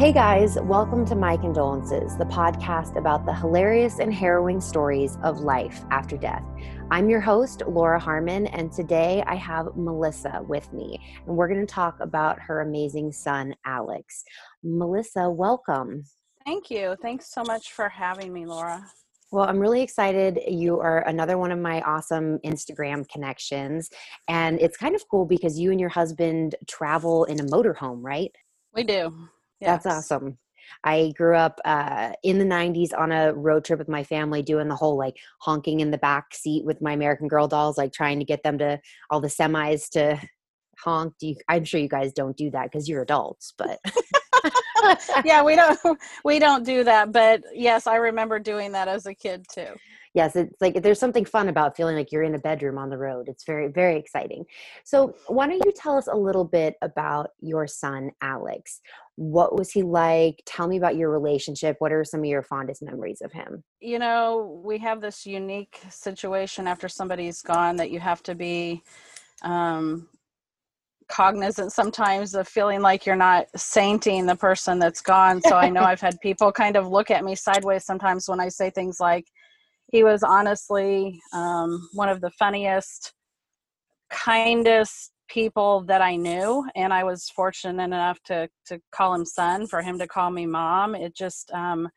Hey guys, welcome to My Condolences, the podcast about the hilarious and harrowing stories of life after death. I'm your host, Laura Harmon, and today I have Melissa with me, and we're going to talk about her amazing son, Alex. Melissa, welcome. Thank you. Thanks so much for having me, Laura. Well, I'm really excited. You are another one of my awesome Instagram connections. And it's kind of cool because you and your husband travel in a motorhome, right? We do. Yes. That's awesome. I grew up uh, in the 90s on a road trip with my family doing the whole like honking in the back seat with my American Girl dolls, like trying to get them to all the semis to honk. You, I'm sure you guys don't do that because you're adults, but. yeah, we don't we don't do that, but yes, I remember doing that as a kid too yes it's like there's something fun about feeling like you're in a bedroom on the road. It's very very exciting. So why don't you tell us a little bit about your son alex? What was he like? Tell me about your relationship. What are some of your fondest memories of him? You know we have this unique situation after somebody's gone that you have to be um, cognizant sometimes of feeling like you're not sainting the person that's gone. So i know i've had people kind of look at me sideways sometimes when i say things like he was honestly um, one of the funniest, kindest people that I knew, and I was fortunate enough to to call him son for him to call me mom. It just um,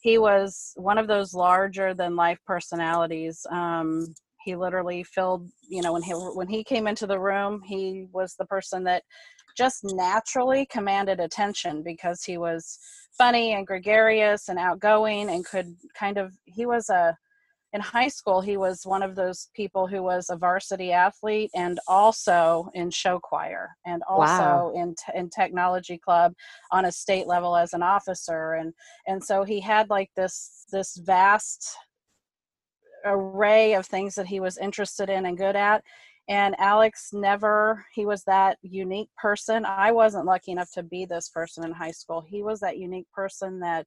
he was one of those larger than life personalities. Um, he literally filled, you know, when he when he came into the room, he was the person that just naturally commanded attention because he was funny and gregarious and outgoing and could kind of he was a in high school he was one of those people who was a varsity athlete and also in show choir and also wow. in in technology club on a state level as an officer. And and so he had like this this vast array of things that he was interested in and good at. And alex never he was that unique person. I wasn't lucky enough to be this person in high school. He was that unique person that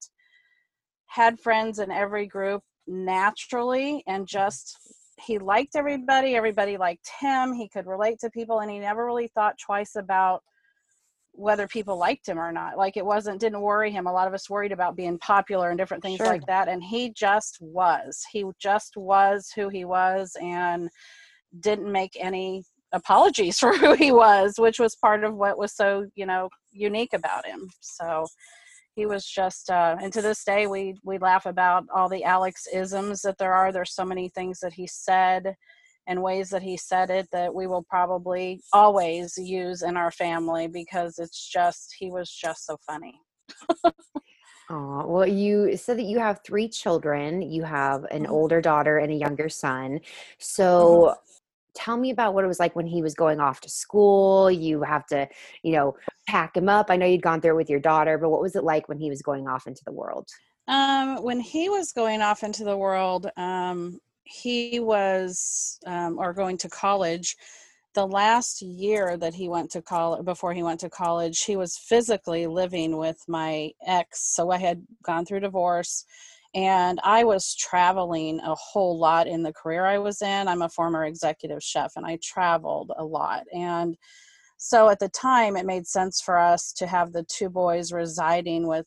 had friends in every group naturally and just he liked everybody everybody liked him he could relate to people and he never really thought twice about whether people liked him or not. Like it wasn't didn't worry him. A lot of us worried about being popular and different things sure. like that and he just was. He just was who he was and didn't make any apologies for who he was which was part of what was so you know unique about him. So he was just uh, and to this day we we laugh about all the alex isms that there are there's so many things that he said and ways that he said it that we will probably always use in our family because it's just he was just so funny Oh, well, you said that you have three children. You have an mm-hmm. older daughter and a younger son. So, mm-hmm tell me about what it was like when he was going off to school you have to you know pack him up. I know you'd gone through it with your daughter but what was it like when he was going off into the world? Um, when he was going off into the world um, he was um, or going to college the last year that he went to college before he went to college he was physically living with my ex so i had gone through divorce and I was traveling a whole lot in the career I was in. I'm a former executive chef and I traveled a lot. And so at the time, it made sense for us to have the two boys residing with,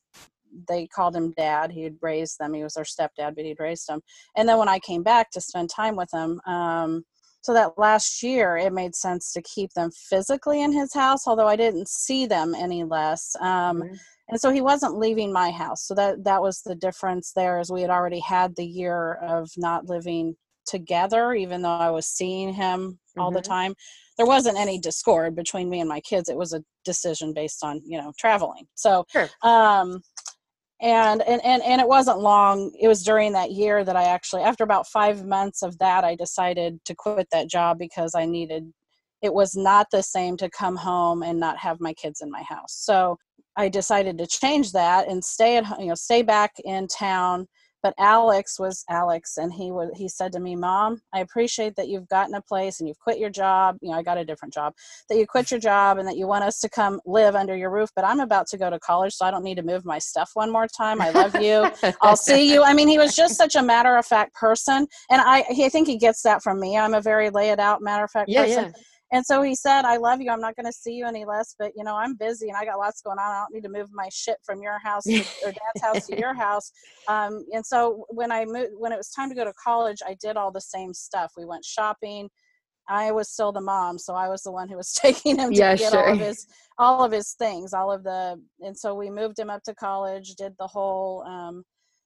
they called him dad. He had raised them. He was their stepdad, but he'd raised them. And then when I came back to spend time with them, um, so that last year it made sense to keep them physically in his house, although I didn't see them any less. Um, mm-hmm and so he wasn't leaving my house. So that that was the difference there as we had already had the year of not living together even though i was seeing him all mm-hmm. the time. There wasn't any discord between me and my kids. It was a decision based on you know traveling. So sure. um and, and and and it wasn't long. It was during that year that i actually after about five months of that i decided to quit that job because i needed it was not the same to come home and not have my kids in my house. So I decided to change that and stay at home, you know stay back in town. But Alex was Alex, and he was he said to me, "Mom, I appreciate that you've gotten a place and you've quit your job. You know, I got a different job. That you quit your job and that you want us to come live under your roof. But I'm about to go to college, so I don't need to move my stuff one more time. I love you. I'll see you. I mean, he was just such a matter of fact person, and I I think he gets that from me. I'm a very lay it out matter of fact yeah, person. Yeah And so he said, I love you. I'm not going to see you any less, but you know, I'm busy and I got lots going on. I don't need to move my shit from your house to, or dad's house to your house. Um, and so when I moved, when it was time to go to college, I did all the same stuff. We went shopping. I was still the mom, so I was the one who was taking him to Yeah, get sure. all of his all of his things, all of the and so we moved him up to college, did the whole um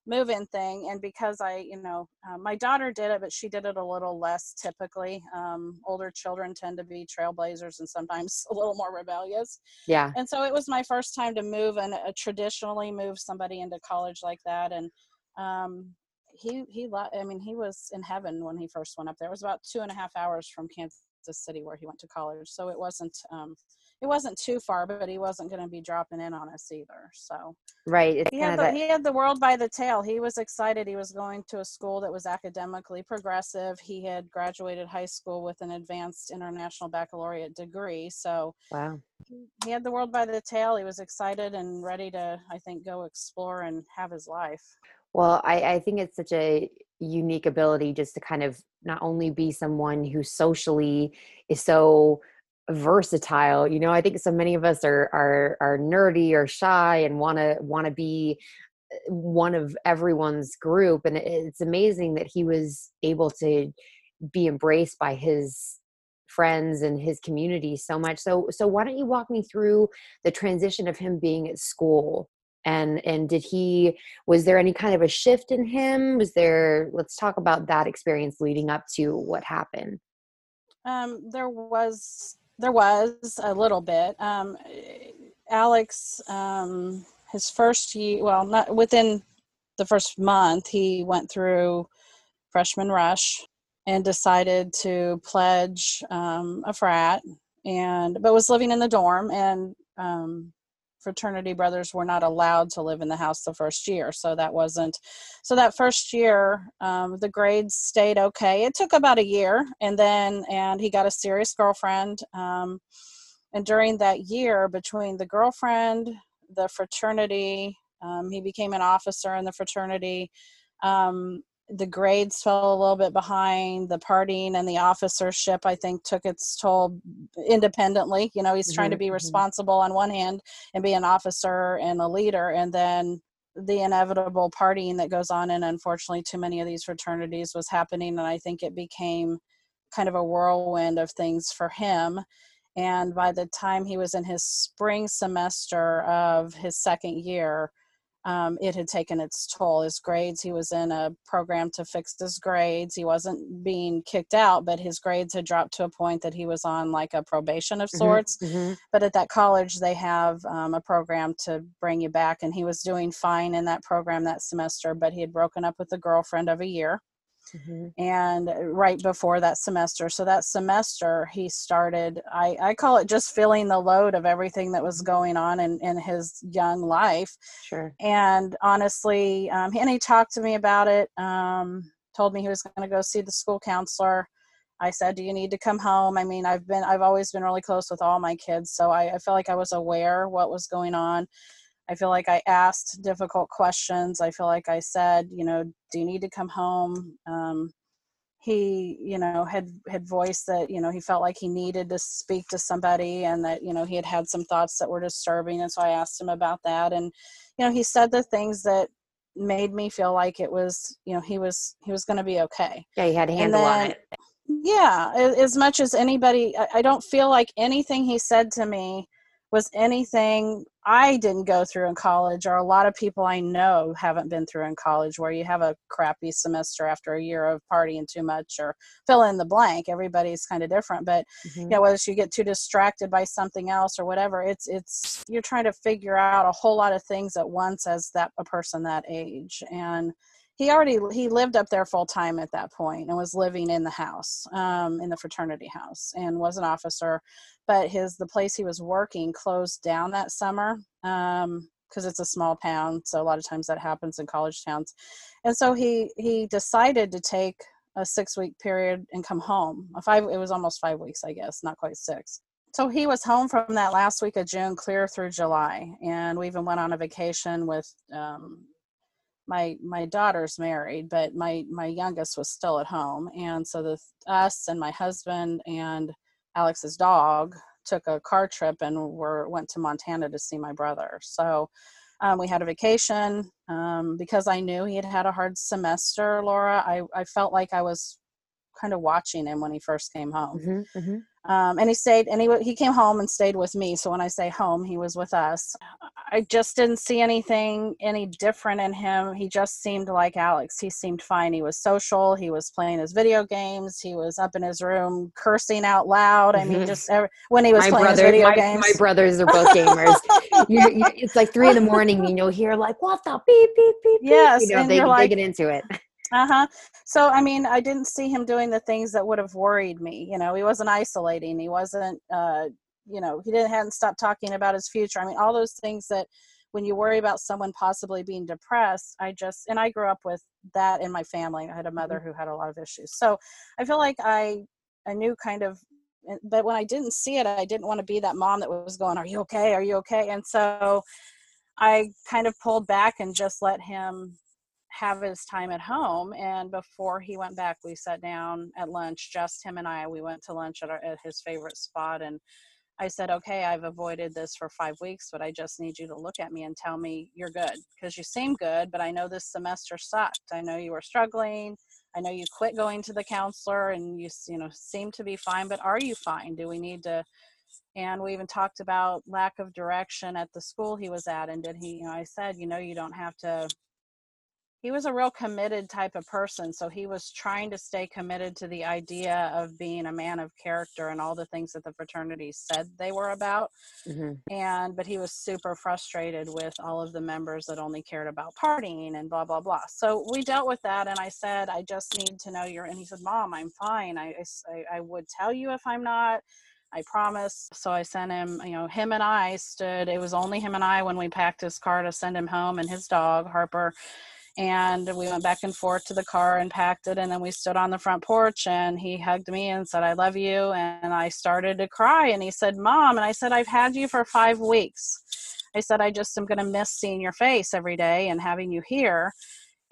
move in thing and because I, you know, uh, my daughter did it but she did it a little less typically. Um older children tend to be trailblazers and sometimes a little more rebellious. Yeah. And so it was my first time to move and uh, traditionally move somebody into college like that and um he he lo- i mean he was in heaven when he first went up there it was about two and a half hours from kansas city where he went to college so it wasn't um it wasn't too far but he wasn't going to be dropping in on us either so Right. It's he had the, that. he had the world by the tail he was excited he was going to a school that was academically progressive he had graduated high school with an advanced international baccalaureate degree so Wow. he had the world by the tail he was excited and ready to i think go explore and have his life Well, I, I think it's such a unique ability just to kind of not only be someone who socially is so versatile. You know, I think so many of us are are are nerdy or shy and want to want to be uh, one of everyone's group and it's amazing that he was able to be embraced by his friends and his community so much. So so why don't you walk me through the transition of him being at school? And and did he was there any kind of a shift in him? Was there let's talk about that experience leading up to what happened. Um, there was there was a little bit. Um, Alex, um, his first year, well, not within the first month, he went through freshman rush and decided to pledge um, a frat, and but was living in the dorm and. Fraternity brothers were not allowed to live in the house the first year. So that wasn't so that first year um, the grades stayed okay. It took about a year and then and he got a serious girlfriend um, and during that year between the girlfriend the fraternity um, he became an officer in the fraternity um, the grades fell a little bit behind the partying and the officership i think took its toll independently you know he's trying to Mhm, be mhm. responsible on one hand and be an officer and a leader and then the inevitable partying that goes on and unfortunately too many of these fraternities was happening and i think it became kind of a whirlwind of things for him and by the time he was in his spring semester of his second year um, it had taken its toll. His grades, he was in a program to fix his grades. He wasn't being kicked out, but his grades had dropped to a point that he was on like a probation of Mhm, sorts. mhm. But at that college, they have um, a program to bring you back, and he was doing fine in that program that semester, but he had broken up with a girlfriend of a year Mhm. and right before that semester. So that semester he started i, I call it just feeling the load of everything that was going on in, in his young life. Sure. and honestly um, and he talked to me about it um, told me he was going to go see the school counselor. I said do you need to come home? I mean i've been i've always been really close with all my kids so i, I felt like i was aware what was going on i feel like i asked difficult questions. I feel like i said you know do you need to come home? Um, he you know had had voiced that you know he felt like he needed to speak to somebody and that you know he had had some thoughts that were disturbing and so i asked him about that. And you know he said the things that made me feel like it was you know he was he was going to be okay. Yeah, he had a And handle on it. yeah as much as anybody I don't feel like anything he said to me was anything i didn't go through in college or a lot of people i know haven't been through in college where you have a crappy semester after a year of partying too much or fill in the blank everybody's kind of different but Mhm. you know whether you get too distracted by something else or whatever it's it's you're trying to figure out a whole lot of things at once as that a person that age and he already he lived up there full time at that point and was living in the house um, in the fraternity house and was an officer but his the place he was working closed down that summer because it's a small town so a lot of times that happens in college towns. And so he he decided to take a six week period and come home a five it was almost five weeks i guess not quite six. So he was home from that last week of june clear through july and we even went on a vacation with um, my my daughter's married but my my youngest was still at home and so the us and my husband and Alex's dog took a car trip and were went to Montana to see my brother. So um, we had a vacation um, because I knew he had had a hard semester. Laura, I I felt like I was kind of watching him when he first came home. Mm-hmm, mm-hmm. Um, and he stayed and he, he came home and stayed with me. So when i say home he was with us. I just didn't see anything any different in him. He just seemed like alex. He seemed fine. He was social. He was playing his video games. He was up in his room cursing out loud. I mean mm-hmm. just every, when he was my playing brother, his video my, games. my brothers are both gamers. You, you, it's like three in the morning and you'll hear like what the beep beep beep yes you know and they, they get into it uh-huh. So i mean i didn't see him doing the things that would have worried me you know he wasn't isolating he wasn't uh you know he didn't hadn't stopped talking about his future. I mean all those things that when you worry about someone possibly being depressed i just and i grew up with that in my family. I had a mother mm-hmm. who had a lot of issues. So i feel like i i knew kind of but when i didn't see it i didn't want to be that mom that was going are you okay? Are you okay? And so i kind of pulled back and just let him have his time at home. And before he went back, we sat down at lunch, just him and I. We went to lunch at, our, at his favorite spot. And I said, okay, I've avoided this for five weeks, but I just need you to look at me and tell me you're good because you seem good, but I know this semester sucked. I know you were struggling. I know you quit going to the counselor and you, you know, seem to be fine, but are you fine? Do we need to? And we even talked about lack of direction at the school he was at. And did he, you know, I said, you know, you don't have to he was a real committed type of person so he was trying to stay committed to the idea of being a man of character and all the things that the fraternity said they were about mm-hmm. and but he was super frustrated with all of the members that only cared about partying and blah blah blah so we dealt with that and i said i just need to know you're and he said mom i'm fine i i, I would tell you if i'm not I promise. So I sent him, you know, him and I stood, it was only him and I when we packed his car to send him home and his dog, Harper and we went back and forth to the car and packed it and then we stood on the front porch and he hugged me and said i love you and i started to cry and he said mom and i said i've had you for five weeks. I said i just am going to miss seeing your face every day and having you here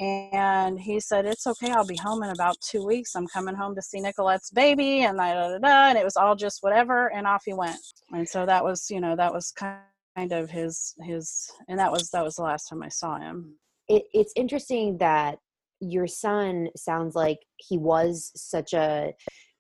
and he said it's okay i'll be home in about two weeks. I'm coming home to see nicolette's baby and da, da, da, and it was all just whatever and off he went. And so that was you know that was kind of his his and that was that was the last time i saw him it, it's interesting that your son sounds like he was such a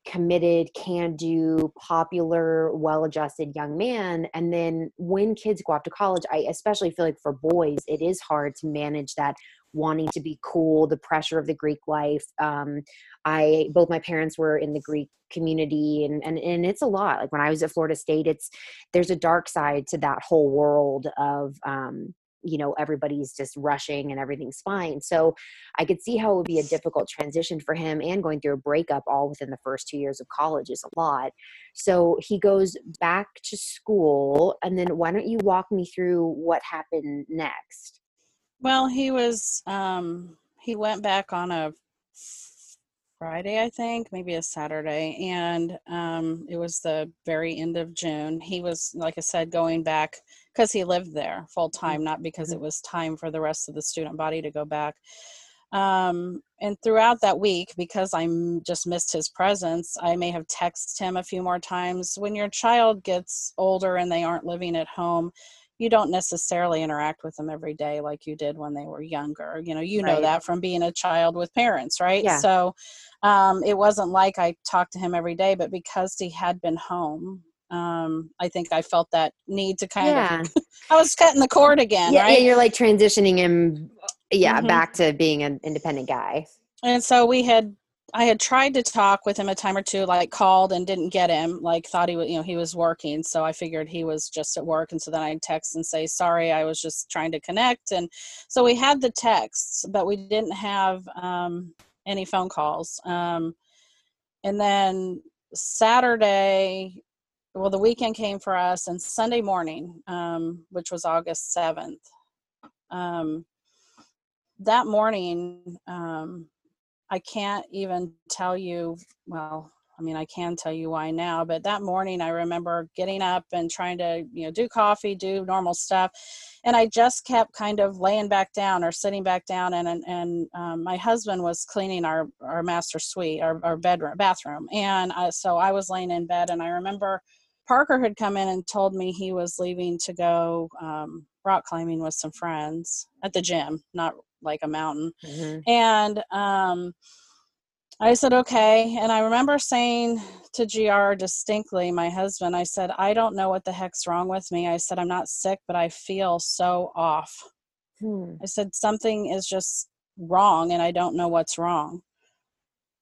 committed, can do, popular, well adjusted young man. And then when kids go off to college, I especially feel like for boys, it is hard to manage that wanting to be cool, the pressure of the Greek life. Um, I both my parents were in the Greek community and, and and it's a lot. Like when I was at Florida State, it's there's a dark side to that whole world of um, you know everybody's just rushing and everything's fine. So i could see how it would be a difficult transition for him and going through a breakup all within the first two years of college is a lot. So he goes back to school and then why don't you walk me through what happened next? Well he was um he went back on a Friday, I think, maybe a Saturday, and um, it was the very end of June. He was, like I said, going back because he lived there full time, not because it was time for the rest of the student body to go back. Um, and throughout that week, because I just missed his presence, I may have texted him a few more times. When your child gets older and they aren't living at home, you don't necessarily interact with them every day like you did when they were younger. You know, you right. know that from being a child with parents, right? Yeah. So um, it wasn't like I talked to him every day, but because he had been home, um, I think I felt that need to kind yeah. of, I was cutting the cord again, yeah, right? Yeah, you're like transitioning him, yeah, mm-hmm. back to being an independent guy. And so we had I had tried to talk with him a time or two, like called and didn't get him, like thought he was, you know, he was working. So I figured he was just at work. And so then I'd text and say, sorry, I was just trying to connect. And so we had the texts, but we didn't have um, any phone calls. Um, and then Saturday, well, the weekend came for us and Sunday morning, um, which was August 7th. Um, that morning, um, I can't even tell you. Well, I mean, I can tell you why now, but that morning I remember getting up and trying to, you know, do coffee, do normal stuff. And I just kept kind of laying back down or sitting back down. And, and, and um, my husband was cleaning our, our master suite, our, our bedroom, bathroom. And I, so I was laying in bed and I remember Parker had come in and told me he was leaving to go um, rock climbing with some friends at the gym, not like a mountain. Mm-hmm. And, um, I said, okay. And I remember saying to GR distinctly, my husband, I said, I don't know what the heck's wrong with me. I said, I'm not sick, but I feel so off. Hmm. I said, something is just wrong and I don't know what's wrong.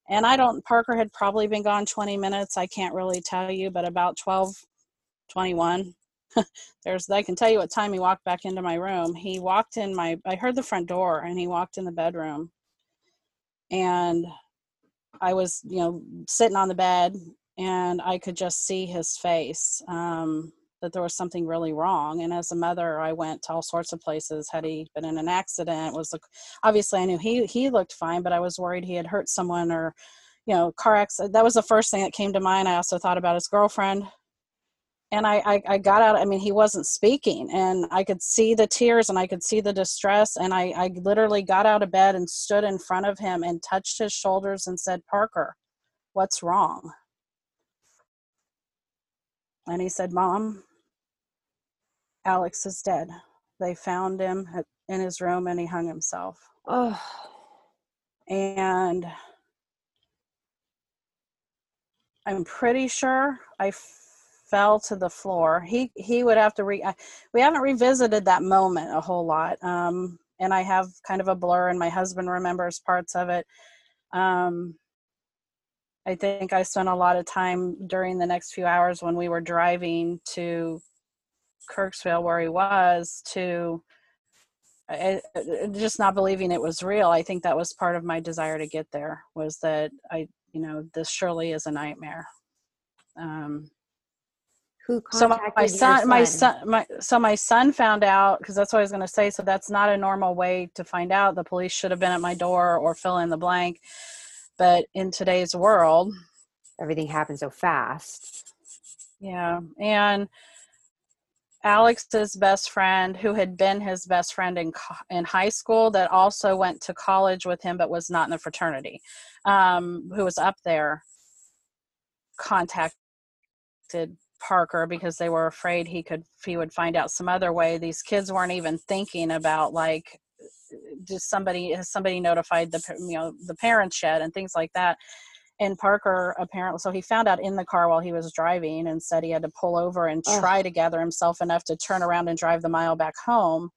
And I don't, Parker had probably been gone 20 minutes. I can't really tell you, but about 12, 21. There's, I can tell you what time he walked back into my room. He walked in my, I heard the front door and he walked in the bedroom. And I was, you know, sitting on the bed and I could just see his face um, that there was something really wrong. And as a mother, I went to all sorts of places. Had he been in an accident? Was obviously I knew he he looked fine, but I was worried he had hurt someone or, you know, car accident. That was the first thing that came to mind. I also thought about his girlfriend and I, I, I got out i mean he wasn't speaking and i could see the tears and i could see the distress and I, I literally got out of bed and stood in front of him and touched his shoulders and said parker what's wrong and he said mom alex is dead they found him in his room and he hung himself oh and i'm pretty sure i fell to the floor. He he would have to re. We haven't revisited that moment a whole lot, um, and I have kind of a blur, and my husband remembers parts of it. Um, I think I spent a lot of time during the next few hours when we were driving to Kirksville, where he was, to I, just not believing it was real. I think that was part of my desire to get there. Was that I, you know, this surely is a nightmare. Um, who so my, my son, son, my son my so my son found out because that's what i was going to say so that's not a normal way to find out the police should have been at my door or fill in the blank but in today's world everything happens so fast yeah and alex's best friend who had been his best friend in in high school that also went to college with him but was not in the fraternity um, who was up there contacted Parker because they were afraid he could he would find out some other way. These kids weren't even thinking about like just somebody has somebody notified the you know the parents yet and things like that. And Parker apparently so he found out in the car while he was driving and said he had to pull over and try Ugh. to gather himself enough to turn around and drive the mile back home.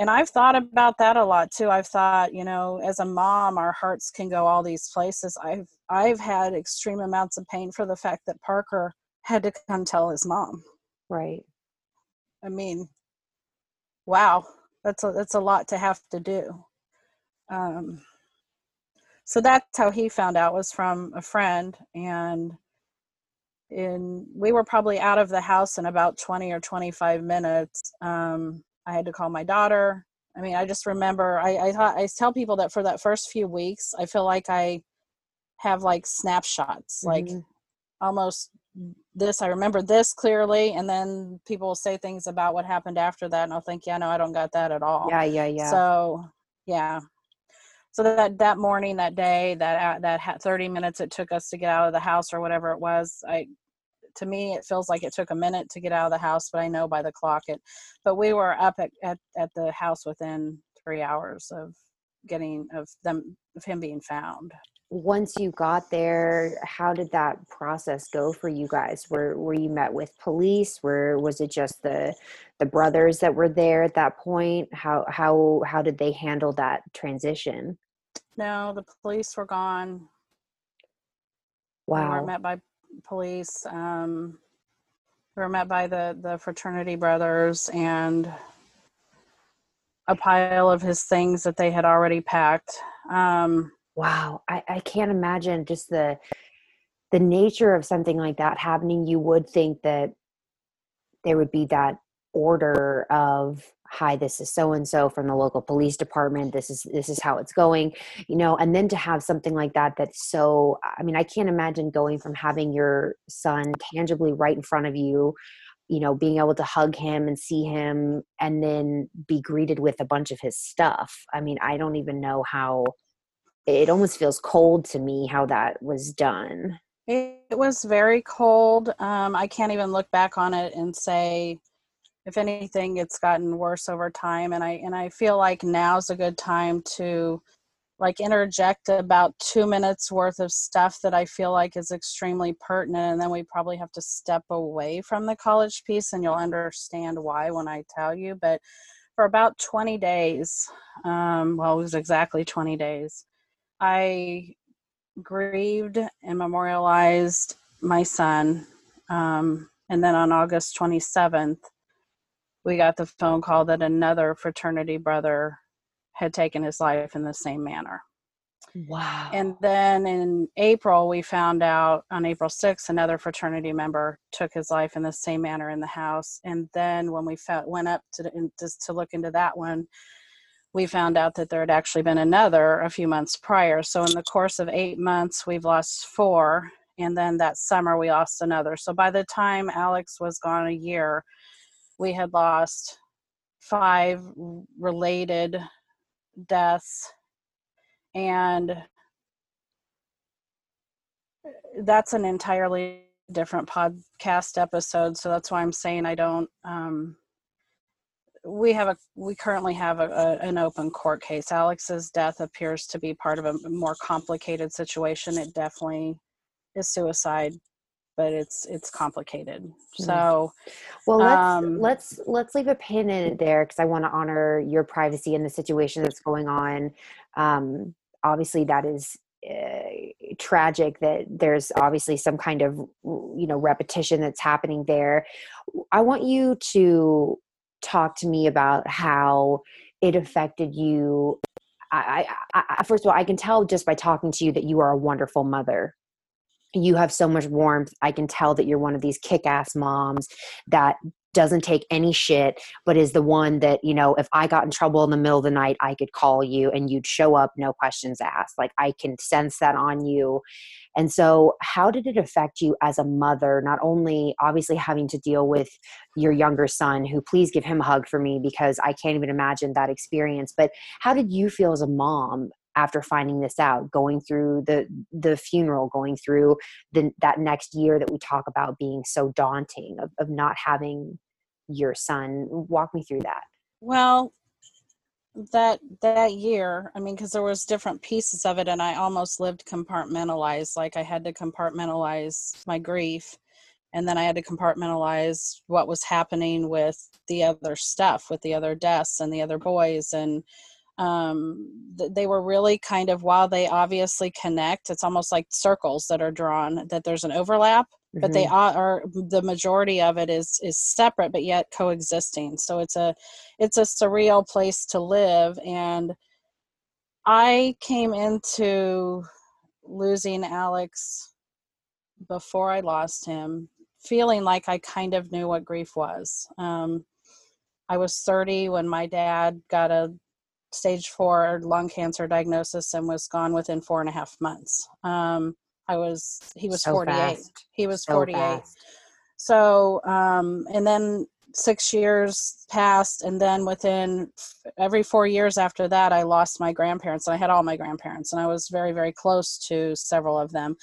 And I've thought about that a lot too. I've thought, you know, as a mom, our hearts can go all these places. I've I've had extreme amounts of pain for the fact that Parker had to come tell his mom. Right. I mean, wow, that's a that's a lot to have to do. Um, so that's how he found out was from a friend, and in we were probably out of the house in about 20 or 25 minutes. Um, I had to call my daughter. I mean, I just remember I I, thought, I tell people that for that first few weeks, I feel like I have like snapshots, mm-hmm. like almost this i remember this clearly and then people will say things about what happened after that and i'll think yeah no i don't got that at all yeah yeah yeah so yeah so that that morning that day that uh, that 30 minutes it took us to get out of the house or whatever it was i to me it feels like it took a minute to get out of the house but i know by the clock it but we were up at, at, at the house within three hours of getting of them of him being found. Once you got there how did that process go for you guys? Were were you met with police? Where was it just the the brothers that were there at that point? How how how did they handle that transition no the police were gone. Wow we were met by police um we were met by the the fraternity brothers and a pile of his things that they had already packed. Um wow. I, I can't imagine just the the nature of something like that happening. You would think that there would be that order of hi this is so and so from the local police department this is this is how it's going you know and then to have something like that that's so i mean i can't imagine going from having your son tangibly right in front of you you know being able to hug him and see him and then be greeted with a bunch of his stuff. I mean i don't even know how it almost feels cold to me how that was done. It was very cold um, i can't even look back on it and say if anything it's gotten worse over time and i and i feel like now's a good time to like interject about two minutes worth of stuff that i feel like is extremely pertinent and then we probably have to step away from the college piece and you'll understand why when i tell you but for about 20 days um, well it was exactly 20 days i grieved and memorialized my son um, and then on august 27th we got the phone call that another fraternity brother had taken his life in the same manner. Wow. And then in April, we found out on April 6th, another fraternity member took his life in the same manner in the house. And then when we found, went up to, just to look into that one, we found out that there had actually been another a few months prior. So in the course of eight months, we've lost four. And then that summer, we lost another. So by the time Alex was gone a year, we had lost five related deaths and that's an entirely different podcast episode. So that's why i'm saying i don't um, we have a we currently have a, a, an open court case. Alex's death appears to be part of a more complicated situation. It definitely is suicide but it's it's complicated. Mm-hmm. So, well, let's um, let's let's leave a pin in it there because I want to honor your privacy in the situation that's going on. Um, obviously, that is uh, tragic that there's obviously some kind of you know repetition that's happening there. I want you to talk to me about how it affected you I, I, I, first of all, I can tell just by talking to you that you are a wonderful mother you have so much warmth. I can tell that you're one of these kick ass moms that doesn't take any shit, but is the one that, you know, if I got in trouble in the middle of the night, I could call you and you'd show up, no questions asked. Like I can sense that on you. And so, how did it affect you as a mother? Not only obviously having to deal with your younger son, who please give him a hug for me because I can't even imagine that experience, but how did you feel as a mom after finding this out going through the the funeral going through the, that next year that we talk about being so daunting of, of not having your son. Walk me through that. Well that that year i mean because there was different pieces of it and i almost lived compartmentalized like i had to compartmentalize my grief and then i had to compartmentalize what was happening with the other stuff with the other deaths and the other boys and um, th- they were really kind of while they obviously connect it's almost like circles that are drawn that there's an overlap mm-hmm. but they mm-hmm. are the majority of it is is separate but yet coexisting so it's a it's a surreal place to live and i came into losing alex before i lost him feeling like i kind of knew what grief was um, I was 30 when my dad got a stage four lung cancer diagnosis and was gone within four and a half months. Um, I was he was so 48. Fast. He was so 48. Fast. So um, and then six years passed and then within every four years after that i lost my grandparents and i had all my grandparents and i was very very close to several of them.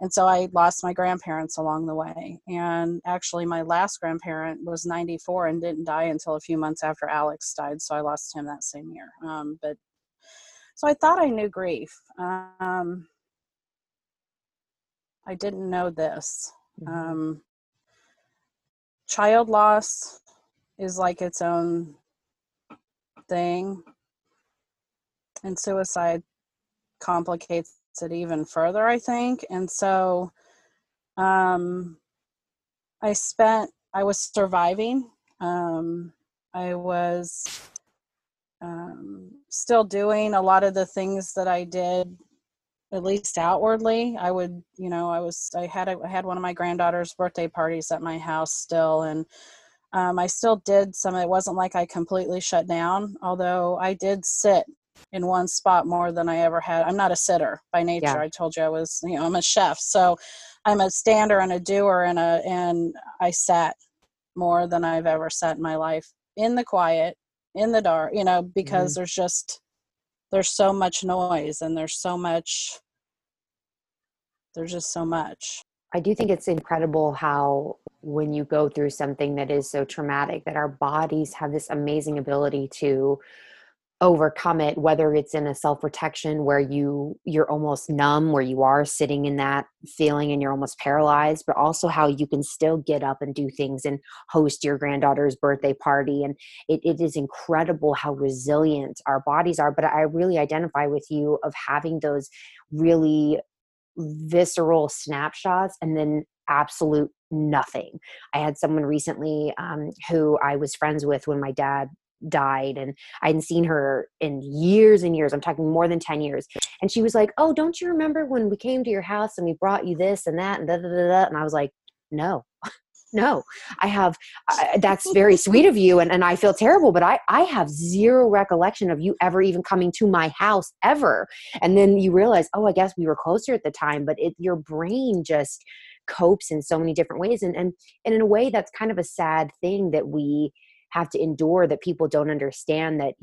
And so i lost my grandparents along the way. And actually my last grandparent was 94 and didn't die until a few months after alex died so i lost him that same year. Um, but so i thought i knew grief. Um, i didn't know this. Mm-hmm. um, child loss is like its own thing and suicide complicates it even further i think and so um i spent i was surviving um i was um still doing a lot of the things that i did at least outwardly i would you know i was i had a, I had one of my granddaughter's birthday parties at my house still and Um, I still did some. It wasn't like I completely shut down, although I did sit in one spot more than I ever had. I'm not a sitter by nature. Yeah. I told you I was, you know, I'm a chef. So I'm a stander and a doer and a and I sat more than I've ever sat in my life in the quiet, in the dark, you know, because mm-hmm. there's just there's so much noise and there's so much there's just so much. I do think it's incredible how when you go through something that is so traumatic that our bodies have this amazing ability to overcome it whether it's in a self protection where you you're almost numb where you are sitting in that feeling and you're almost paralyzed but also how you can still get up and do things and host your granddaughter's birthday party and it, it is incredible how resilient our bodies are but i really identify with you of having those really visceral snapshots and then absolute nothing. I had someone recently um, who I was friends with when my dad died and I hadn't seen her in years and years. I'm talking more than 10 years. And she was like, Oh, don't you remember when we came to your house and we brought you this and that and da da da da? And I was like, No. no i have uh, that's very sweet of you and, and i feel terrible but i i have zero recollection of you ever even coming to my house ever and then you realize oh i guess we were closer at the time but it your brain just copes in so many different ways and and, and in a way that's kind of a sad thing that we have to endure that people don't understand that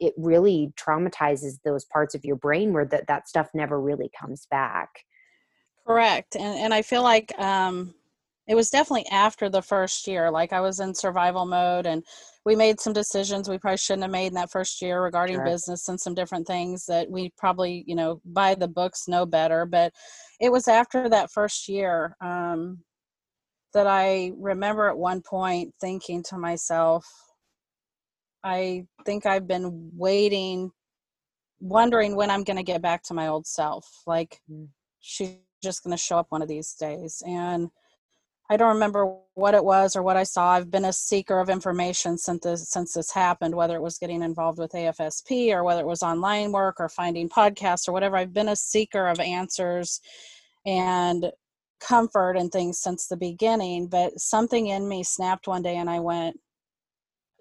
it really traumatizes those parts of your brain where that, that stuff never really comes back correct and, and i feel like um, it was definitely after the first year like i was in survival mode and we made some decisions we probably shouldn't have made in that first year regarding sure. business and some different things that we probably you know by the books know better but it was after that first year um, that I remember at one point thinking to myself, I think I've been waiting, wondering when I'm going to get back to my old self. Like, mm. she's just going to show up one of these days. And I don't remember what it was or what I saw. I've been a seeker of information since this, since this happened, whether it was getting involved with AFSP or whether it was online work or finding podcasts or whatever. I've been a seeker of answers and comfort and things since the beginning, but something in me snapped one day and I went,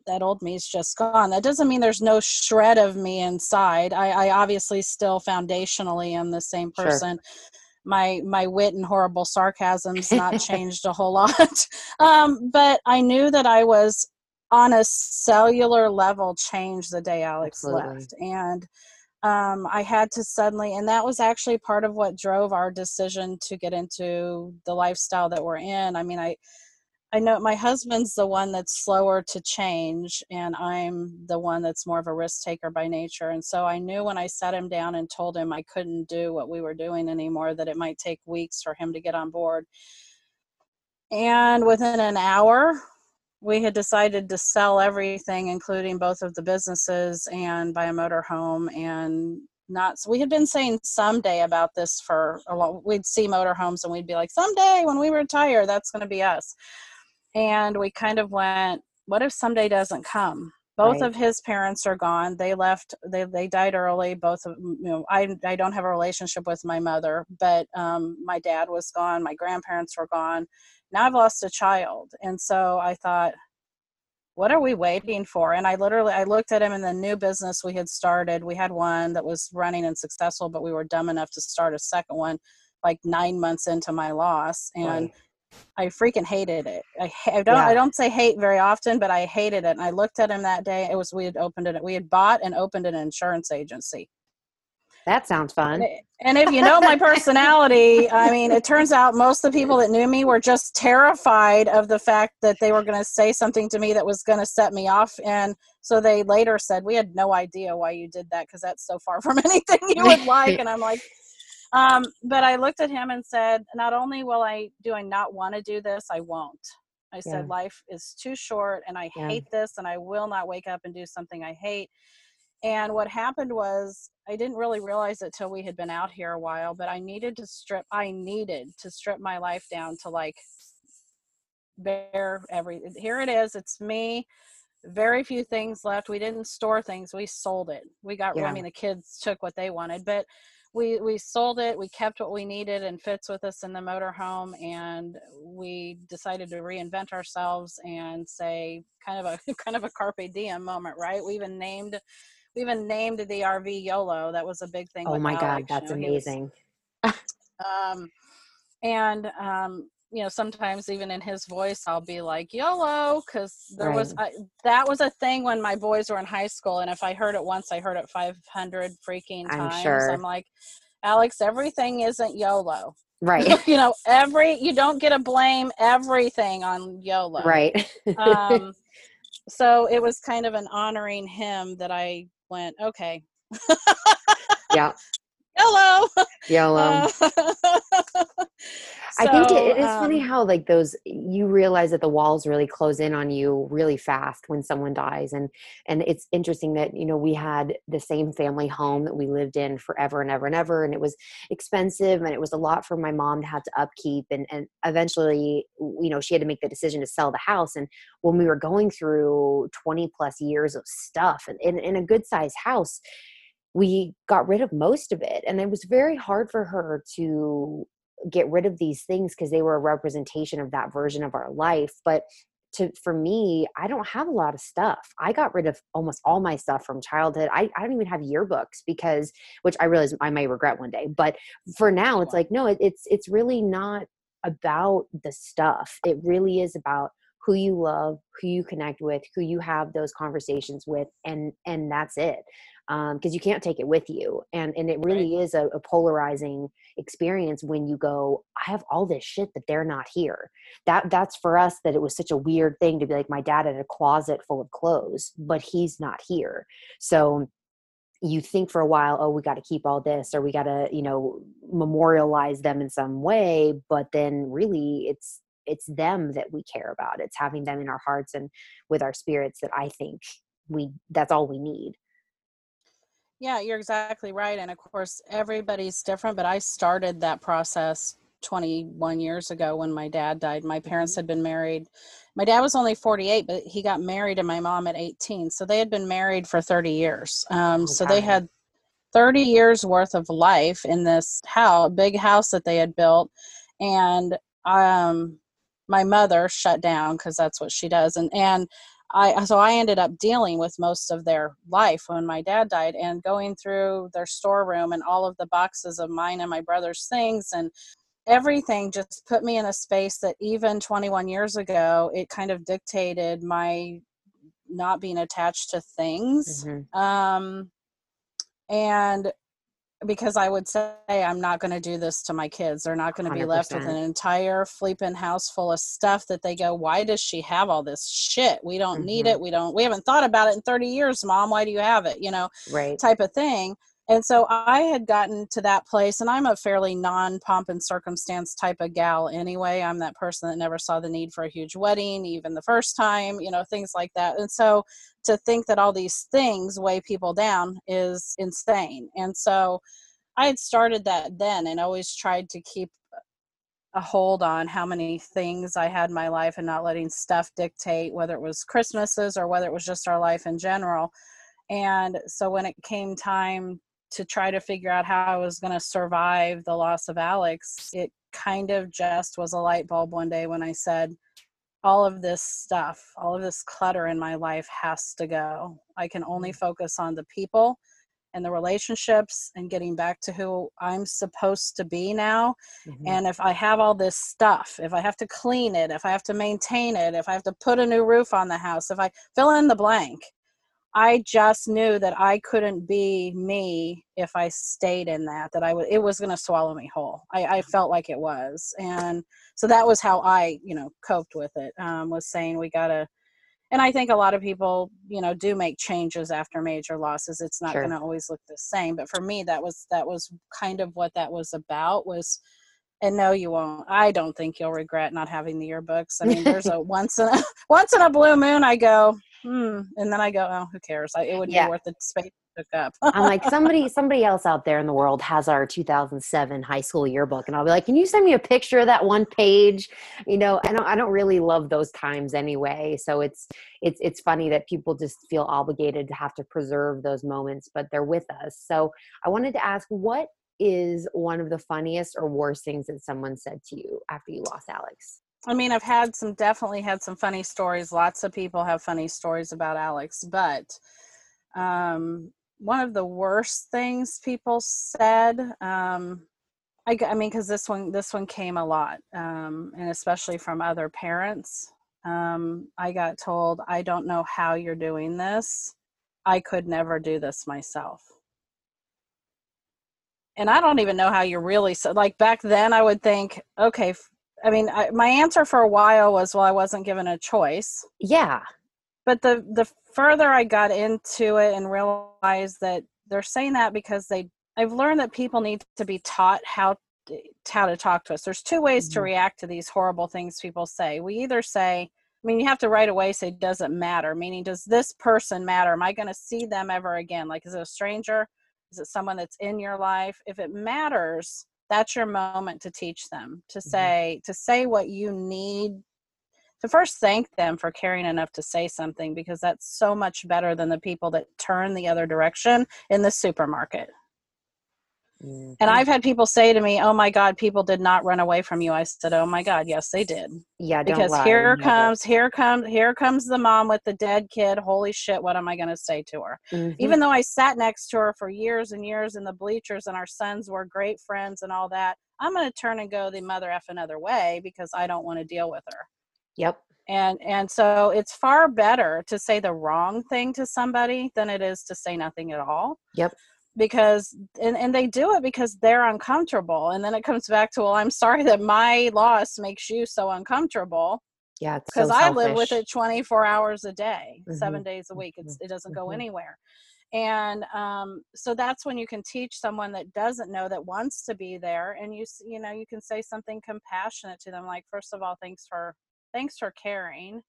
that old me's just gone. That doesn't mean there's no shred of me inside. I, I obviously still foundationally am the same person. Sure. My my wit and horrible sarcasm's not changed a whole lot. Um, but I knew that I was on a cellular level changed the day Alex Absolutely. left. And um, I had to suddenly, and that was actually part of what drove our decision to get into the lifestyle that we're in. I mean, I, I know my husband's the one that's slower to change, and I'm the one that's more of a risk taker by nature. And so I knew when I sat him down and told him I couldn't do what we were doing anymore, that it might take weeks for him to get on board. And within an hour, we had decided to sell everything, including both of the businesses and buy a motorhome and not so we had been saying someday about this for a long we'd see motorhomes and we'd be like someday when we retire that's going to be us. And we kind of went what if someday doesn't come both right. of his parents are gone they left they, they died early both of you know I, I don't have a relationship with my mother but um, my dad was gone my grandparents were gone now I've lost a child. And so I thought, what are we waiting for? And I literally, I looked at him in the new business we had started. We had one that was running and successful, but we were dumb enough to start a second one like nine months into my loss. And right. I freaking hated it. I, I don't, yeah. I don't say hate very often, but I hated it. And I looked at him that day. It was, we had opened it. We had bought and opened an insurance agency. That sounds fun. And if you know my personality, I mean, it turns out most of the people that knew me were just terrified of the fact that they were going to say something to me that was going to set me off. And so they later said, We had no idea why you did that because that's so far from anything you would like. And I'm like, um, but I looked at him and said, Not only will I do I not want to do this, I won't. I said. Life is too short and I yeah. hate this and I will not wake up and do something I hate. And what happened was, I didn't really realize it till we had been out here a while, but I needed to strip, I needed to strip my life down to like bare every, here it is, it's me, very few things left. We didn't store things, we sold it. We got, yeah. I mean, the kids took what they wanted, but we we sold it we kept what we needed and fits with us in the motorhome and we decided to reinvent ourselves and say kind of a kind of a carpe diem moment right? We even named we even named the rv yolo. That was a big thing oh my Alex, god that's you know, amazing was, um and um you know sometimes even in his voice i'll be like yolo because there right. was I, that was a thing when my boys were in high school and if i heard it once i heard it 500 freaking times i'm, sure. I'm like alex everything isn't yolo right you know every you don't get to blame everything on yolo right um so it was kind of an honoring him that i went okay yeah YOLO. YOLO. Uh, so, I think it, it is um, funny how like those you realize that the walls really close in on you really fast when someone dies, and and it's interesting that you know we had the same family home that we lived in forever and ever and ever, and it was expensive and it was a lot for my mom to have to upkeep, and and eventually you know she had to make the decision to sell the house, and when we were going through twenty plus years of stuff and in, in a good sized house we got rid of most of it and it was very hard for her to get rid of these things because they were a representation of that version of our life but to for me i don't have a lot of stuff. I got rid of almost all my stuff from childhood. I, I don't even have yearbooks because which i realize i may regret one day but for now it's like no it, it's it's really not about the stuff. It really is about who you love who you connect with who you have those conversations with and and that's it because um, you can't take it with you and and it really right. is a, a, polarizing experience when you go i have all this shit that they're not here that that's for us that it was such a weird thing to be like my dad had a closet full of clothes but he's not here so you think for a while oh we got to keep all this or we got to you know memorialize them in some way but then really it's it's them that we care about it's having them in our hearts and with our spirits that i think we that's all we need yeah, you're exactly right. And of course, everybody's different, but I started that process 21 years ago when my dad died. My parents mm-hmm. had been married. My dad was only 48, but he got married to my mom at 18. So they had been married for 30 years. Um, okay. So they had 30 years worth of life in this house, big house that they had built. And um, my mother shut down because that's what she does. And, and I so I ended up dealing with most of their life when my dad died and going through their storeroom and all of the boxes of mine and my brother's things and everything just put me in a space that even 21 years ago it kind of dictated my not being attached to things mm-hmm. um and because I would say I'm not going to do this to my kids. They're not going to be left with an entire flipping house full of stuff that they go, "Why does she have all this shit? We don't mm-hmm. need it. We don't. We haven't thought about it in 30 years, mom. Why do you have it? You know, right? Type of thing." And so I had gotten to that place, and I'm a fairly non pomp and circumstance type of gal anyway. I'm that person that never saw the need for a huge wedding, even the first time, you know, things like that. And so to think that all these things weigh people down is insane. And so I had started that then and always tried to keep a hold on how many things I had in my life and not letting stuff dictate whether it was Christmases or whether it was just our life in general. And so when it came time to try to figure out how I was going to survive the loss of Alex, it kind of just was a light bulb one day when I said, all of this stuff, all of this clutter in my life has to go. I can only mm. focus on the people and the relationships and getting back to who I'm supposed to be now. Mm-hmm. And if I have all this stuff, if I have to clean it, if I have to maintain it, if I have to put a new roof on the house, if I fill in the blank, I just knew that I couldn't be me if I stayed in that. That I would, it was going to swallow me whole. I, I, felt like it was, and so that was how I, you know, coped with it. Um, was saying we got to, and I think a lot of people, you know, do make changes after major losses. It's not sure. going to always look the same, but for me, that was that was kind of what that was about. Was and no you won't i don't think you'll regret not having the yearbooks i mean there's a once in a once in a blue moon i go hmm. And then I go, oh, who cares? I, it would yeah. be worth the space took up. I'm like somebody somebody else out there in the world has our 2007 high school yearbook, and I'll be like, can you send me a picture of that one page? You know, I don't I don't really love those times anyway. So it's it's it's funny that people just feel obligated to have to preserve those moments, but they're with us. So I wanted to ask, what is one of the funniest or worst things that someone said to you after you lost Alex? I mean, I've had some definitely had some funny stories. Lots of people have funny stories about Alex, but um, one of the worst things people said, um, I, I mean, because this one this one came a lot, um, and especially from other parents. Um, I got told, "I don't know how you're doing this. I could never do this myself." And I don't even know how you're really so. Like back then, I would think, okay, I mean, I, my answer for a while was, well, I wasn't given a choice. Yeah. But the the further I got into it and realized that they're saying that because they, I've learned that people need to be taught how how to talk to us. There's two ways mm-hmm. to react to these horrible things people say. We either say, I mean, you have to right away say, doesn't matter, meaning, does this person matter? Am I going to see them ever again? Like, is it a stranger? Is it someone that's in your life? If it matters, that's your moment to teach them to mm-hmm. say to say what you need to first thank them for caring enough to say something because that's so much better than the people that turn the other direction in the supermarket Mm-hmm. And I've had people say to me, "Oh my God, people did not run away from you." I said, "Oh my God, yes, they did." Yeah, because here comes, here comes, here comes the mom with the dead kid. Holy shit, what am I going to say to her? Mm-hmm. Even though I sat next to her for years and years in the bleachers, and our sons were great friends and all that, I'm going to turn and go the mother f another way because I don't want to deal with her. Yep. And and so it's far better to say the wrong thing to somebody than it is to say nothing at all. Yep because and, and they do it because they're uncomfortable and then it comes back to well i'm sorry that my loss makes you so uncomfortable yeah because so i live with it 24 hours a day mm-hmm. seven days a week it's, mm-hmm. it doesn't go mm-hmm. anywhere and um, so that's when you can teach someone that doesn't know that wants to be there and you you know you can say something compassionate to them like first of all thanks for thanks for caring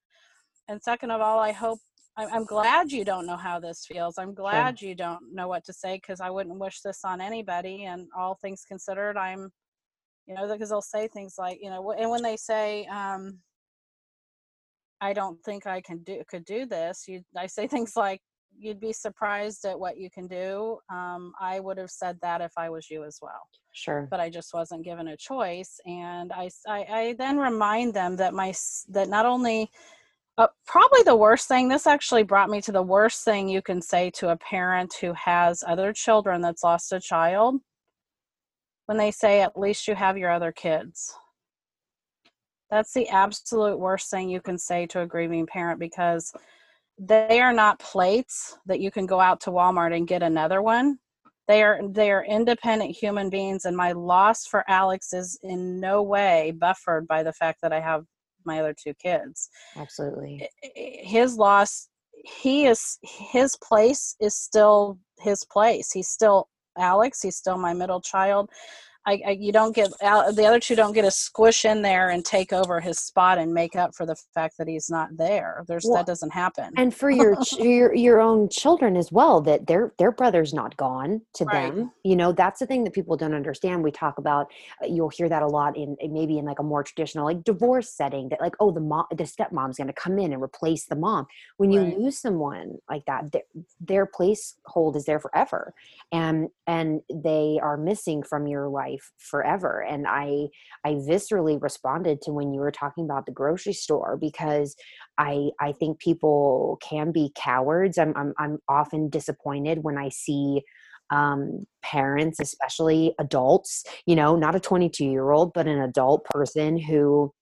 and second of all i hope I'm glad you don't know how this feels. I'm glad sure. you don't know what to say because I wouldn't wish this on anybody. And all things considered, I'm, you know, because they'll say things like, you know, and when they say, um, I don't think I can do could do this, you I say things like, you'd be surprised at what you can do. Um, I would have said that if I was you as well. Sure. But I just wasn't given a choice, and I, I, I then remind them that my that not only uh, probably the worst thing, this actually brought me to the worst thing you can say to a parent who has other children that's lost a child when they say, at least you have your other kids. That's the absolute worst thing you can say to a grieving parent because they are not plates that you can go out to Walmart and get another one. They are they are independent human beings and my loss for Alex is in no way buffered by the fact that I have my other two kids. Absolutely. His loss, he is, his place is still his place. He's still Alex. He's still my middle child. I, I, you don't get the other two don't get a squish in there and take over his spot and make up for the fact that he's not there. There's well, that doesn't happen. And for your your your own children as well, that their their brother's not gone to right. them. You know, that's the thing that people don't understand. We talk about uh, you'll hear that a lot in maybe in like a more traditional like divorce setting that like oh the mom the stepmom's going to come in and replace the mom. When you right. lose someone like that, their, their place hold is there forever, and and they are missing from your life life forever and i i viscerally responded to when you were talking about the grocery store because i i think people can be cowards. I'm i'm, I'm often disappointed when i see um, parents especially adults you know not a 22 year old but an adult person who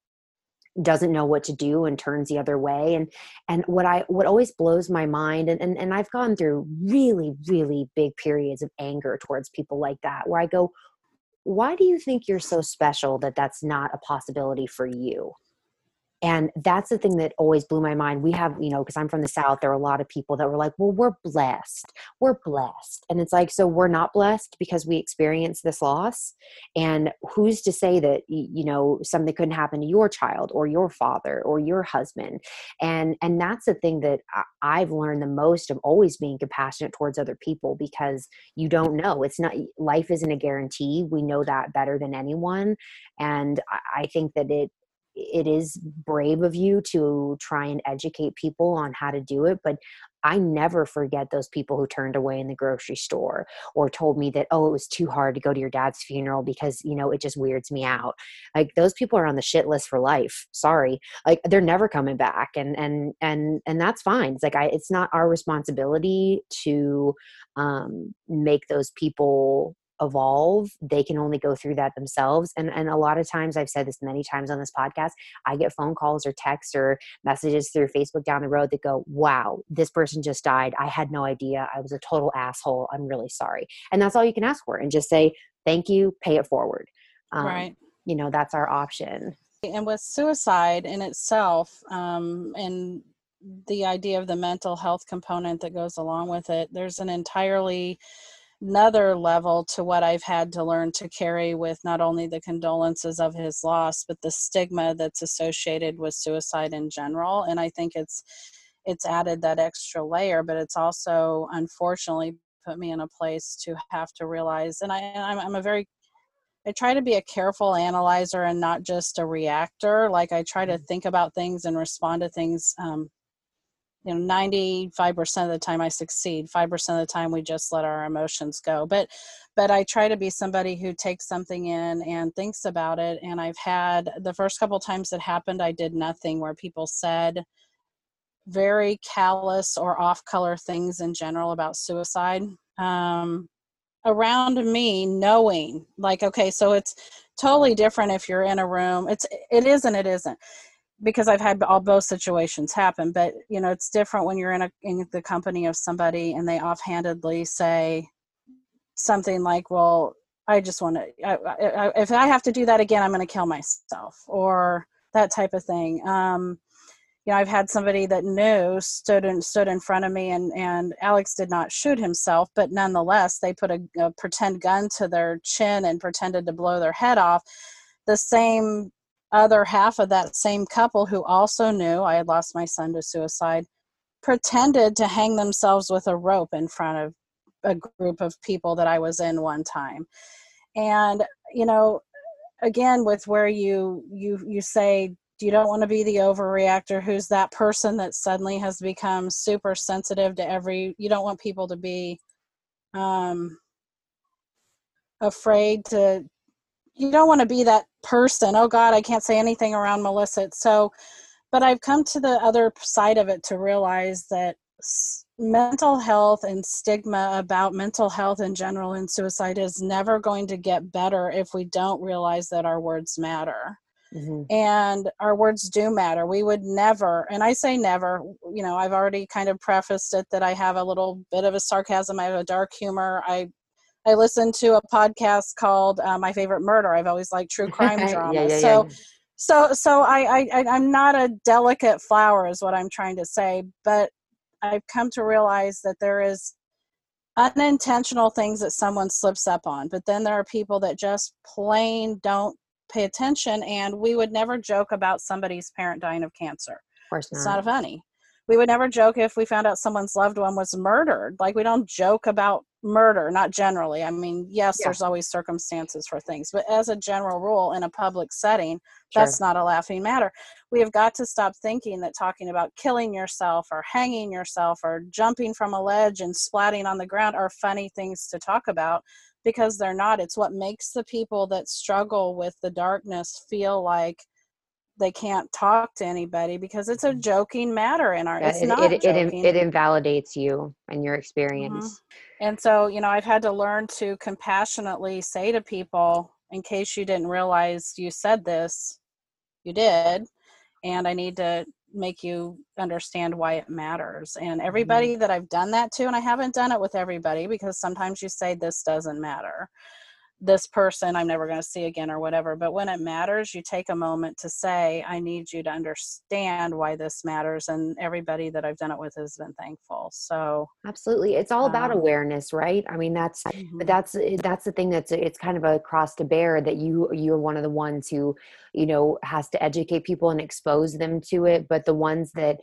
doesn't know what to do and turns the other way and and what i what always blows my mind and, and and i've gone through really really big periods of anger towards people like that where i go why do you think you're so special that that's not a possibility for you and that's the thing that always blew my mind. We have you know because i'm from the south there are a lot of people that were like well we're blessed. We're blessed. And it's like so we're not blessed because we experienced this loss. And who's to say that you know something couldn't happen to your child or your father or your husband? And and that's the thing that i've learned the most of always being compassionate towards other people because you don't know. It's not life isn't a guarantee. We know that better than anyone. And i think that it it is brave of you to try and educate people on how to do it but I never forget those people who turned away in the grocery store or told me that, oh, it was too hard to go to your dad's funeral because, you know, it just weirds me out. Like those people are on the shit list for life. Sorry. Like they're never coming back. And, and, and, and that's fine. It's like, I, it's not our responsibility to um, make those people evolve they can only go through that themselves and and a lot of times i've said this many times on this podcast i get phone calls or texts or messages through facebook down the road that go wow this person just died. I had no idea. I was a total asshole. I'm really sorry. And that's all you can ask for and just say thank you. Pay it forward. Um, right. you know that's our option. And with suicide in itself um, and the idea of the mental health component that goes along with it there's an entirely another level to what I've had to learn to carry with not only the condolences of his loss, but the stigma that's associated with suicide in general. And I think it's it's added that extra layer, but it's also unfortunately put me in a place to have to realize. And I I'm, I'm a very I try to be a careful analyzer and not just a reactor. Like I try to mm-hmm. think about things and respond to things um, you know 95% of the time i succeed 5% of the time we just let our emotions go. But but i try to be somebody who takes something in and thinks about it and i've had the first couple times it happened i did nothing where people said very callous or off color things in general about suicide um, around me knowing like okay so it's totally different if you're in a room it's it is and it isn't because I've had all both situations happen, but you know, it's different when you're in a in the company of somebody and they offhandedly say something like, "Well, I just want to. If I have to do that again, I'm going to kill myself," or that type of thing. Um, you know, I've had somebody that knew stood in stood in front of me, and and Alex did not shoot himself, but nonetheless, they put a, a pretend gun to their chin and pretended to blow their head off. The same other half of that same couple who also knew I had lost my son to suicide pretended to hang themselves with a rope in front of a group of people that I was in one time. And you know, again with where you you you say you don't want to be the overreactor who's that person that suddenly has become super sensitive to every you don't want people to be um afraid to you don't want to be that person. Oh god i can't say anything around melissa. So but i've come to the other side of it to realize that mental health and stigma about mental health in general and suicide is never going to get better if we don't realize that our words matter. Mm-hmm. and our words do matter. We would never and i say never you know i've already kind of prefaced it that i have a little bit of a sarcasm i have a dark humor i I listened to a podcast called uh, My Favorite Murder. I've always liked true crime drama. yeah, yeah, so, yeah. so, so I, I, I'm not a delicate flower, is what I'm trying to say. But I've come to realize that there is unintentional things that someone slips up on, but then there are people that just plain don't pay attention. And we would never joke about somebody's parent dying of cancer. Of course not. It's not funny we would never joke if we found out someone's loved one was murdered. Like we don't joke about murder, not generally. I mean, yes, yeah. there's always circumstances for things, but as a general rule in a public setting, sure. that's not a laughing matter. We have got to stop thinking that talking about killing yourself or hanging yourself or jumping from a ledge and splatting on the ground are funny things to talk about because they're not. It's what makes the people that struggle with the darkness feel like they can't talk to anybody because it's a mm-hmm. joking matter in our yeah, it's it, not it, it, it invalidates you and your experience mm-hmm. and so you know i've had to learn to compassionately say to people in case you didn't realize you said this you did and i need to make you understand why it matters and mm-hmm. everybody mm-hmm. that i've done that to and i haven't done it with everybody because sometimes you say this doesn't matter this person I'm never going to see again or whatever. But when it matters, you take a moment to say, I need you to understand why this matters. And everybody that I've done it with has been thankful. So absolutely. It's all about um, awareness, right? I mean, that's, mm-hmm. that's, eh, that's the thing that's, it's kind of a cross to bear that you, you're one of the ones who, you know, has to educate people and expose them to it. But the ones that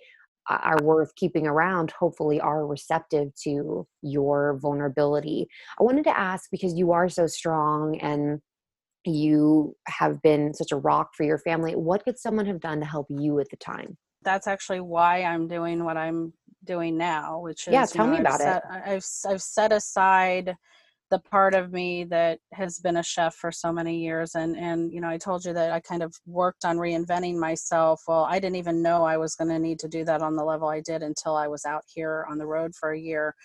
are worth keeping around hopefully are receptive to your vulnerability. I wanted to ask because you are so strong and you have been such a rock for your family. What could someone have done to help you at the time? That's actually why I'm doing what I'm doing now, which is yeah. Tell you know, me about I've set, it. I've I've set aside the part of me that has been a chef for so many years and and you know i told you that i kind of worked on reinventing myself. Well i didn't even know i was going to need to do that on the level i did until i was out here on the road for a year.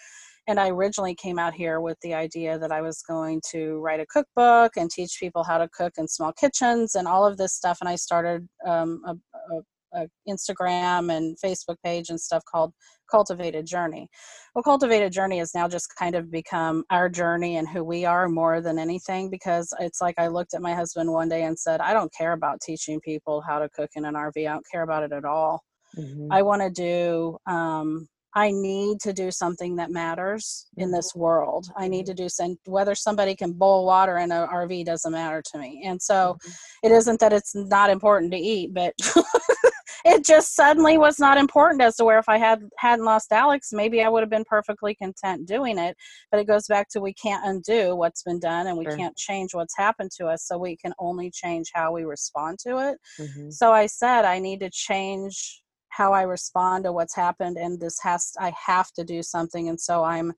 And i originally came out here with the idea that i was going to write a cookbook and teach people how to cook in small kitchens and all of this stuff and i started um, a, a a Instagram and Facebook page and stuff called Cultivated Journey. Well, Cultivated Journey has now just kind of become our journey and who we are more than anything because it's like I looked at my husband one day and said, I don't care about teaching people how to cook in an RV. I don't care about it at all. Mm-hmm. I want to do um, I need to do something that matters in mm-hmm. this world. I need to do some, whether somebody can boil water in an RV doesn't matter to me. And so mm-hmm. it isn't that it's not important to eat, but it just suddenly was not important as to where if I had hadn't lost Alex, maybe I would have been perfectly content doing it. But it goes back to we can't undo what's been done and we sure. can't change what's happened to us. So we can only change how we respond to it. Mm-hmm. So I said I need to change how I respond to what's happened and this has I have to do something. And so I'm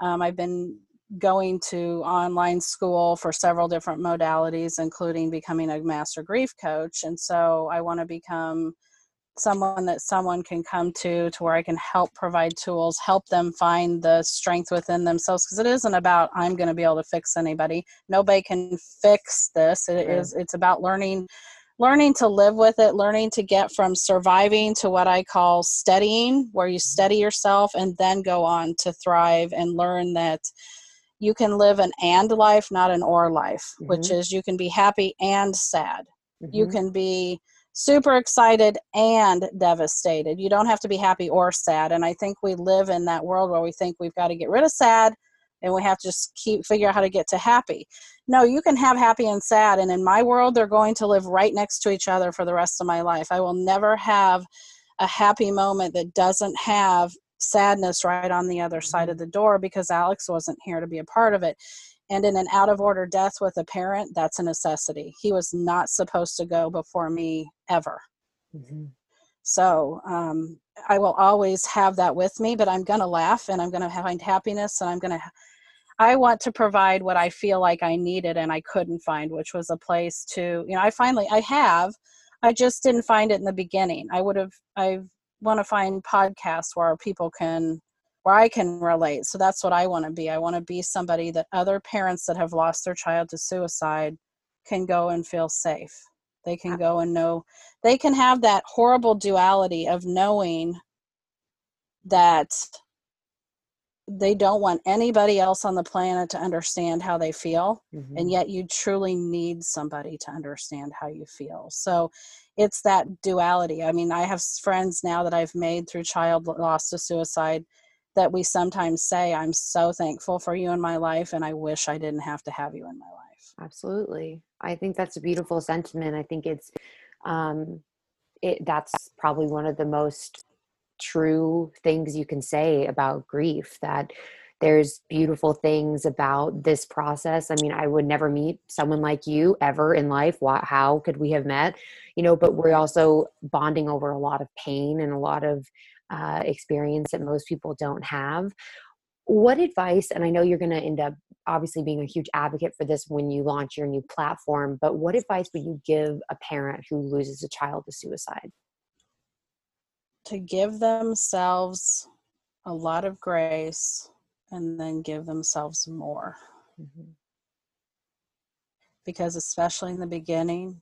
um, I've been going to online school for several different modalities, including becoming a master grief coach. And so I want to become someone that someone can come to to where I can help provide tools, help them find the strength within themselves because it isn't about I'm going to be able to fix anybody. Nobody can fix this. It right. is it's about learning learning to live with it, learning to get from surviving to what I call steadying, where you steady yourself and then go on to thrive and learn that you can live an and life, not an or life, mm-hmm. which is you can be happy and sad. Mm-hmm. You can be super excited and devastated. You don't have to be happy or sad. And I think we live in that world where we think we've got to get rid of sad and we have to just keep figure out how to get to happy. No, you can have happy and sad. And in my world, they're going to live right next to each other for the rest of my life. I will never have a happy moment that doesn't have sadness right on the other side of the door because Alex wasn't here to be a part of it. And in an out of order death with a parent, that's a necessity. He was not supposed to go before me ever. Mm-hmm. So um, I will always have that with me, but I'm going to laugh and I'm going to find happiness and I'm going to. I want to provide what I feel like I needed and I couldn't find, which was a place to, you know, I finally, I have, I just didn't find it in the beginning. I would have, I want to find podcasts where people can where I can relate. So that's what I want to be. I want to be somebody that other parents that have lost their child to suicide can go and feel safe. They can go and know, they can have that horrible duality of knowing that they don't want anybody else on the planet to understand how they feel mm-hmm. and yet you truly need somebody to understand how you feel so it's that duality i mean i have friends now that i've made through child loss to suicide that we sometimes say, I'm so thankful for you in my life, and I wish I didn't have to have you in my life. Absolutely. I think that's a beautiful sentiment. I think it's, um, it, that's probably one of the most true things you can say about grief that there's beautiful things about this process i mean i would never meet someone like you ever in life how could we have met you know but we're also bonding over a lot of pain and a lot of uh, experience that most people don't have. What advice, and I know you're going to end up obviously being a huge advocate for this when you launch your new platform, but what advice would you give a parent who loses a child to suicide? To give themselves a lot of grace and then give themselves more. Mm-hmm. Because, especially in the beginning,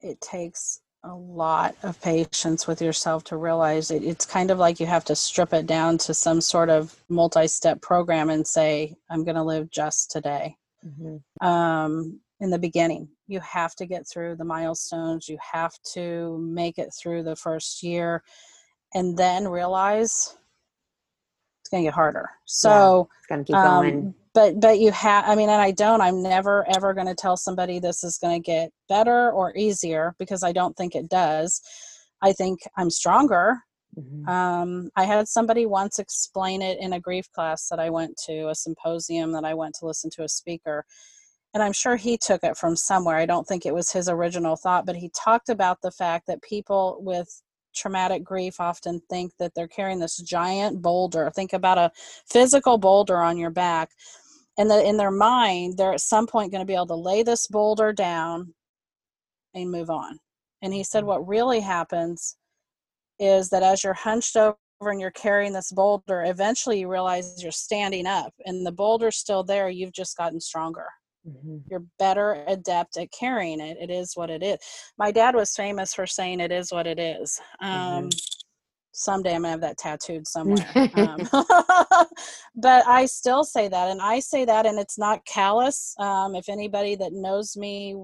it takes a lot of patience with yourself to realize it, it's kind of like you have to strip it down to some sort of multi-step program and say i'm going to live just today mm-hmm. um, in the beginning you have to get through the milestones you have to make it through the first year and then realize it's going to get harder. So yeah, it's going to keep um, going but but you have i mean and i don't i'm never ever going to tell somebody this is going to get better or easier because i don't think it does. I think i'm stronger. Mm-hmm. um, i had somebody once explain it in a grief class that i went to a symposium that i went to listen to a speaker and I'm sure he took it from somewhere. I don't think it was his original thought, but he talked about the fact that people with traumatic grief often think that they're carrying this giant boulder. Think about a physical boulder on your back. And that in their mind, they're at some point going to be able to lay this boulder down and move on. And he said, what really happens is that as you're hunched over and you're carrying this boulder, eventually you realize you're standing up and the boulder's still there. You've just gotten stronger. Mm-hmm. You're better adept at carrying it. It is what it is. My dad was famous for saying it is what it is. Um, mm-hmm. Someday I'm gonna have that tattooed somewhere. um, but I still say that, and I say that, and it's not callous. Um, if anybody that knows me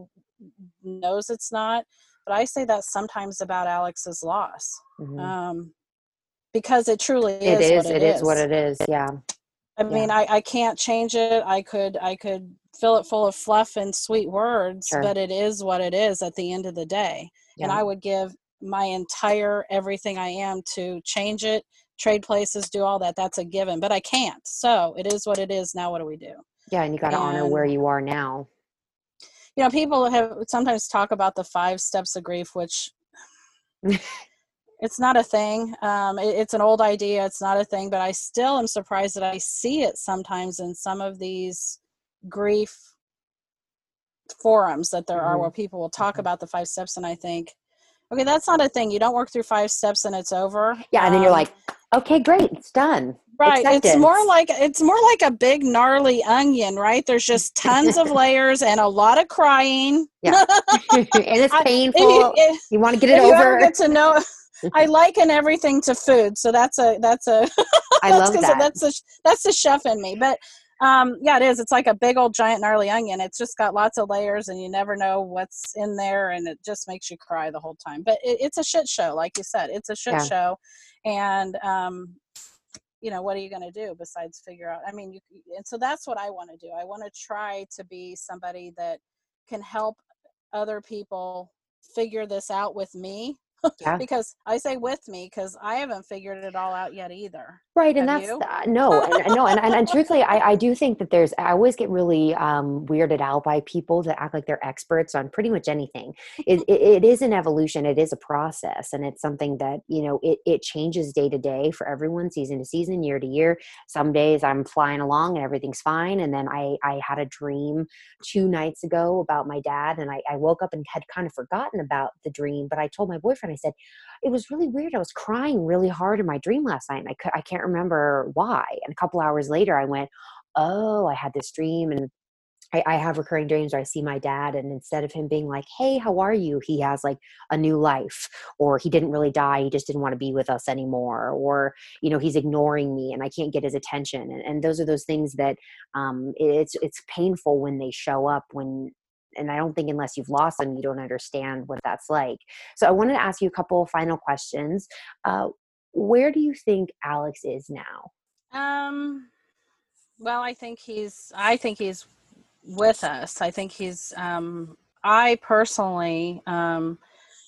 knows it's not, but I say that sometimes about Alex's loss. Mm-hmm. Um, because it truly is. It is. What it, it is. is what it is. Yeah. I mean, I, I can't change it. I could I could fill it full of fluff and sweet words, sure. but it is what it is at the end of the day. Yeah. And I would give my entire everything I am to change it, trade places, do all that. That's a given, but I can't. So it is what it is. Now, what do we do? Yeah, and you got to honor where you are now. You know, people have sometimes talk about the five steps of grief, which it's not a thing. Um, it, it's an old idea. It's not a thing, but I still am surprised that I see it sometimes in some of these grief forums that there mm-hmm. are where people will talk mm-hmm. about the five steps, and I think, okay, that's not a thing. You don't work through five steps and it's over. Yeah, and then you're um, like, okay, great, it's done. Right. Acceptance. It's more like it's more like a big gnarly onion, right? There's just tons of layers and a lot of crying. Yeah. and it's painful. If, you want to get it over. get to know I liken everything to food, so that's a that's a. I love that. That's a that's the chef in me, but um, yeah, it is. It's like a big old giant gnarly onion. It's just got lots of layers, and you never know what's in there, and it just makes you cry the whole time. But it, it's a shit show, like you said. It's a shit yeah. show, and um, you know what are you going to do besides figure out? I mean, you, and so that's what I want to do. I want to try to be somebody that can help other people figure this out with me yeah. because I say with me because I haven't figured it all out yet either. Right, and Have that's uh, no, and, no, and, and, and truthfully, I, I do think that there's. I always get really um, weirded out by people that act like they're experts on pretty much anything. It, it, it is an evolution. It is a process, and it's something that you know it it changes day to day for everyone, season to season, year to year. Some days I'm flying along and everything's fine, and then I I had a dream two nights ago about my dad, and I, I woke up and had kind of forgotten about the dream, but I told my boyfriend, I said it was really weird. I was crying really hard in my dream last night, and I could, I can't remember why. And a couple hours later, I went, "Oh, I had this dream." And I, I, have recurring dreams where I see my dad, and instead of him being like, "Hey, how are you?" he has like a new life, or he didn't really die; he just didn't want to be with us anymore, or you know, he's ignoring me, and I can't get his attention. And, and those are those things that um, it's it's painful when they show up when and I don't think unless you've lost them, you don't understand what that's like. So I wanted to ask you a couple of final questions. Uh, where do you think Alex is now? Um, well, I think he's. I think he's with us. I think he's. Um, I personally um,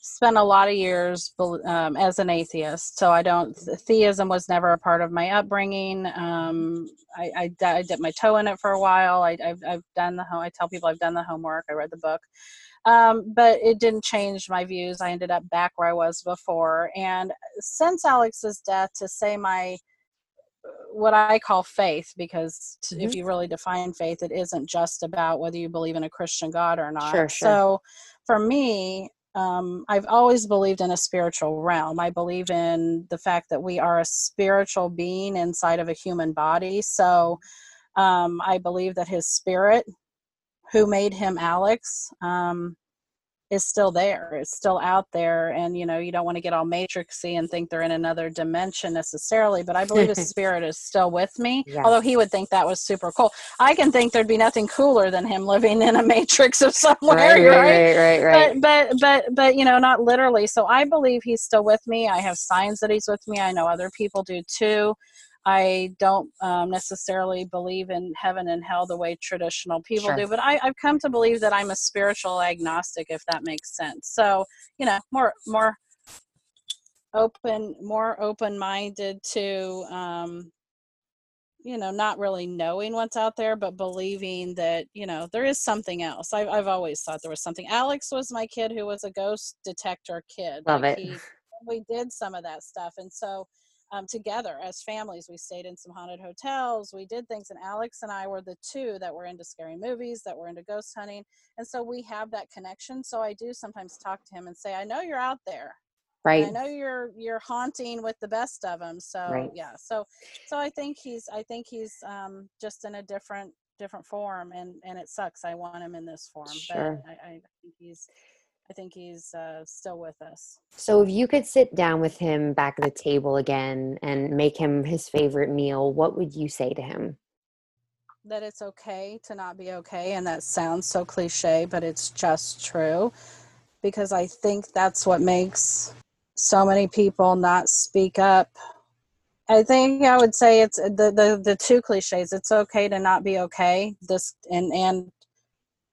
spent a lot of years um, as an atheist, so I don't. Theism was never a part of my upbringing. Um, I, I, I, dipped my toe in it for a while. I, have I've done the. I tell people I've done the homework. I read the book, um, but it didn't change my views. I ended up back where I was before, and since Alex's death, to say my what I call faith, because mm-hmm. if you really define faith, it isn't just about whether you believe in a Christian God or not. Sure, sure. So for me, um, I've always believed in a spiritual realm. I believe in the fact that we are a spiritual being inside of a human body. So um, I believe that his spirit, who made him Alex, um, is still there it's still out there and you know you don't want to get all matrixy and think they're in another dimension necessarily but i believe his spirit is still with me yes. although he would think that was super cool i can think there'd be nothing cooler than him living in a matrix of somewhere right right right right, right. But, but but but you know not literally so i believe he's still with me i have signs that he's with me i know other people do too I don't um, necessarily believe in heaven and hell the way traditional people sure. do, but I, have come to believe that I'm a spiritual agnostic, if that makes sense. So, you know, more more open, more open minded to um, you know not really knowing what's out there but believing that you know there is something else i've, I've always thought there was something alex was my kid who was a ghost detector kid love like it he, we did some of that stuff and so um, together as families we stayed in some haunted hotels we did things and alex and i were the two that were into scary movies that were into ghost hunting and so we have that connection so i do sometimes talk to him and say i know you're out there right i know you're you're haunting with the best of them so right. yeah so so i think he's i think he's um just in a different different form and and it sucks i want him in this form sure. but I, I think he's I think he's uh, still with us. So, if you could sit down with him back at the table again and make him his favorite meal, what would you say to him? That it's okay to not be okay. And that sounds so cliche, but it's just true because I think that's what makes so many people not speak up. I think I would say it's the, the the two cliches. It's okay to not be okay. This and and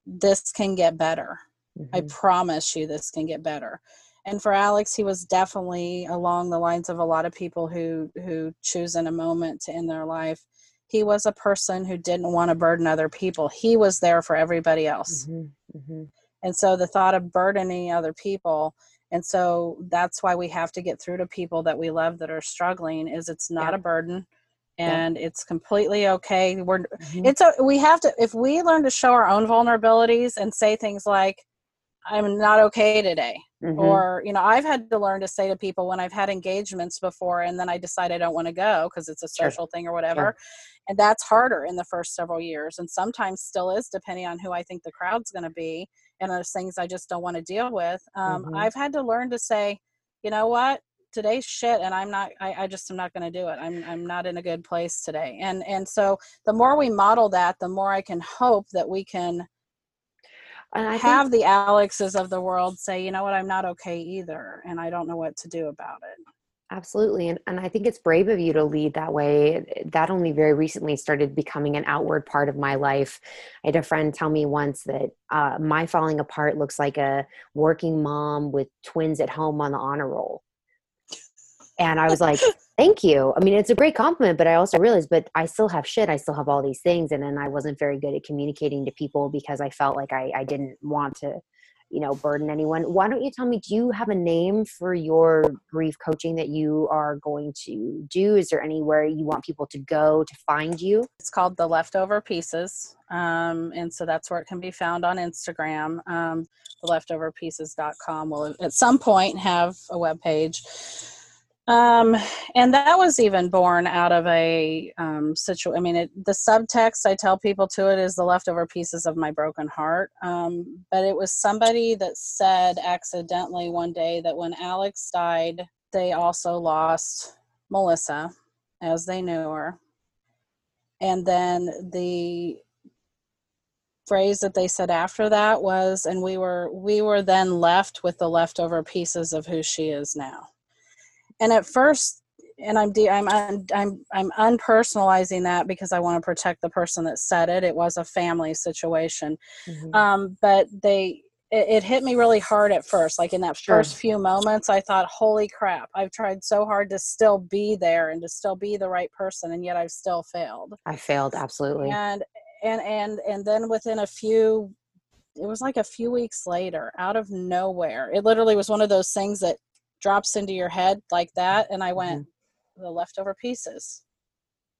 this can get better. Mm-hmm. I promise you, this can get better. And for Alex, he was definitely along the lines of a lot of people who who choose in a moment to end their life. He was a person who didn't want to burden other people. He was there for everybody else. Mm-hmm. Mm-hmm. And so the thought of burdening other people and so that's why we have to get through to people that we love that are struggling is it's not a burden and it's completely okay we're mm-hmm. it's a we have to if we learn to show our own vulnerabilities and say things like i'm not okay today mm-hmm. or you know i've had to learn to say to people when i've had engagements before and then i decide i don't want to go because it's a social sure. thing or whatever sure. and that's harder in the first several years and sometimes still is depending on who i think the crowd's going to be and those things I just don't want to deal with. Um, mm-hmm. I've had to learn to say, you know what, today's shit, and I'm not. I, I just am not going to do it. I'm I'm not in a good place today. And and so the more we model that, the more I can hope that we can. And I have think- the Alexes of the world say, you know what, I'm not okay either, and I don't know what to do about it. Absolutely. And, and I think it's brave of you to lead that way. That only very recently started becoming an outward part of my life. I had a friend tell me once that uh, my falling apart looks like a working mom with twins at home on the honor roll. And I was like, thank you. I mean, it's a great compliment, but I also realized, but I still have shit. I still have all these things. And then I wasn't very good at communicating to people because I felt like I, I didn't want to you know burden anyone why don't you tell me do you have a name for your grief coaching that you are going to do is there anywhere you want people to go to find you it's called the leftover pieces um, and so that's where it can be found on instagram um, the leftoverpieces.com will at some point have a web page um, and that was even born out of a um, situation. I mean, it, the subtext I tell people to it is the leftover pieces of my broken heart. Um, but it was somebody that said accidentally one day that when Alex died, they also lost Melissa as they knew her. And then the phrase that they said after that was and we were we were then left with the leftover pieces of who she is now and at first and I'm de- I'm un- I'm I'm unpersonalizing that because I want to protect the person that said it. It was a family situation, mm-hmm. um, but they it, it, hit me really hard at first. Like in that sure. first few moments, I thought, "Holy crap! I've tried so hard to still be there and to still be the right person, and yet I've still failed." I failed absolutely. And and and and then within a few, it was like a few weeks later, out of nowhere, it literally was one of those things that drops into your head like that and i went mm-hmm. the leftover pieces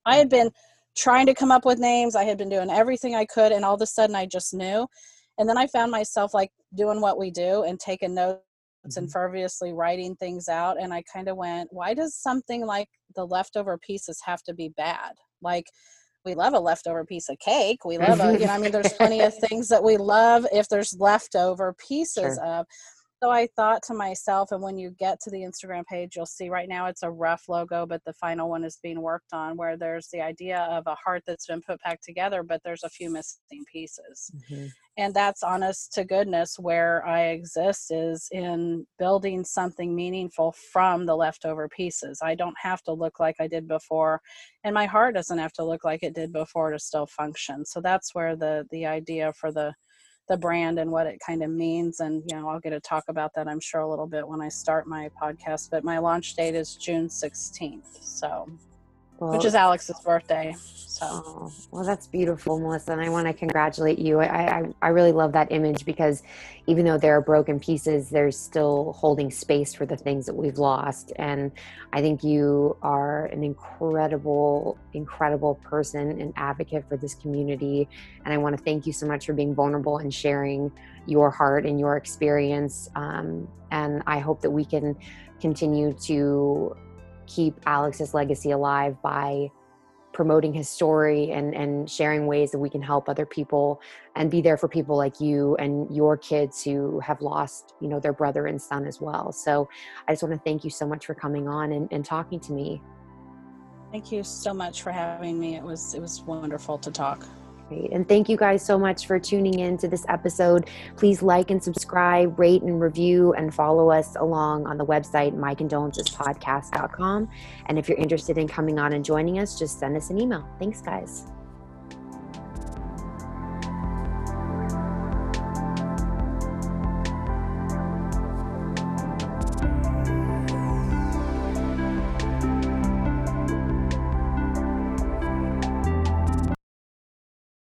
i had been trying to come up with names i had been doing everything i could and all of a sudden i just knew and then i found myself like doing what we do and taking notes mm-hmm. and ferviously writing things out and i kind of went why does something like the leftover pieces have to be bad like we love a leftover piece of cake we love a you know i mean there's plenty of things that we love if there's leftover pieces sure. of so I thought to myself, and when you get to the Instagram page, you'll see right now it's a rough logo, but the final one is being worked on where there's the idea of a heart that's been put back together, but there's a few missing pieces. Mm-hmm. And that's honest to goodness where I exist is in building something meaningful from the leftover pieces. I don't have to look like I did before, and my heart doesn't have to look like it did before to still function. So that's where the the idea for the the brand and what it kind of means. And, you know, I'll get to talk about that, I'm sure, a little bit when I start my podcast. But my launch date is June 16th. So. Well, which is Alex's birthday. So, oh, well, that's beautiful, Melissa, and I want to congratulate you. I, I, I really love that image because even though there are broken pieces, there's still holding space for the things that we've lost. And I think you are an incredible, incredible person and advocate for this community. And I want to thank you so much for being vulnerable and sharing your heart and your experience. Um, and I hope that we can continue to keep Alex's legacy alive by promoting his story and and sharing ways that we can help other people and be there for people like you and your kids who have lost you know their brother and son as well. So i just want to thank you so much for coming on and, and talking to me. Thank you so much for having me. It was it was wonderful to talk Great. And thank you guys so much for tuning in to this episode. Please like and subscribe, rate and review, and follow us along on the website, mycondolencespodcast.com. And if you're interested in coming on and joining us, just send us an email. Thanks, guys.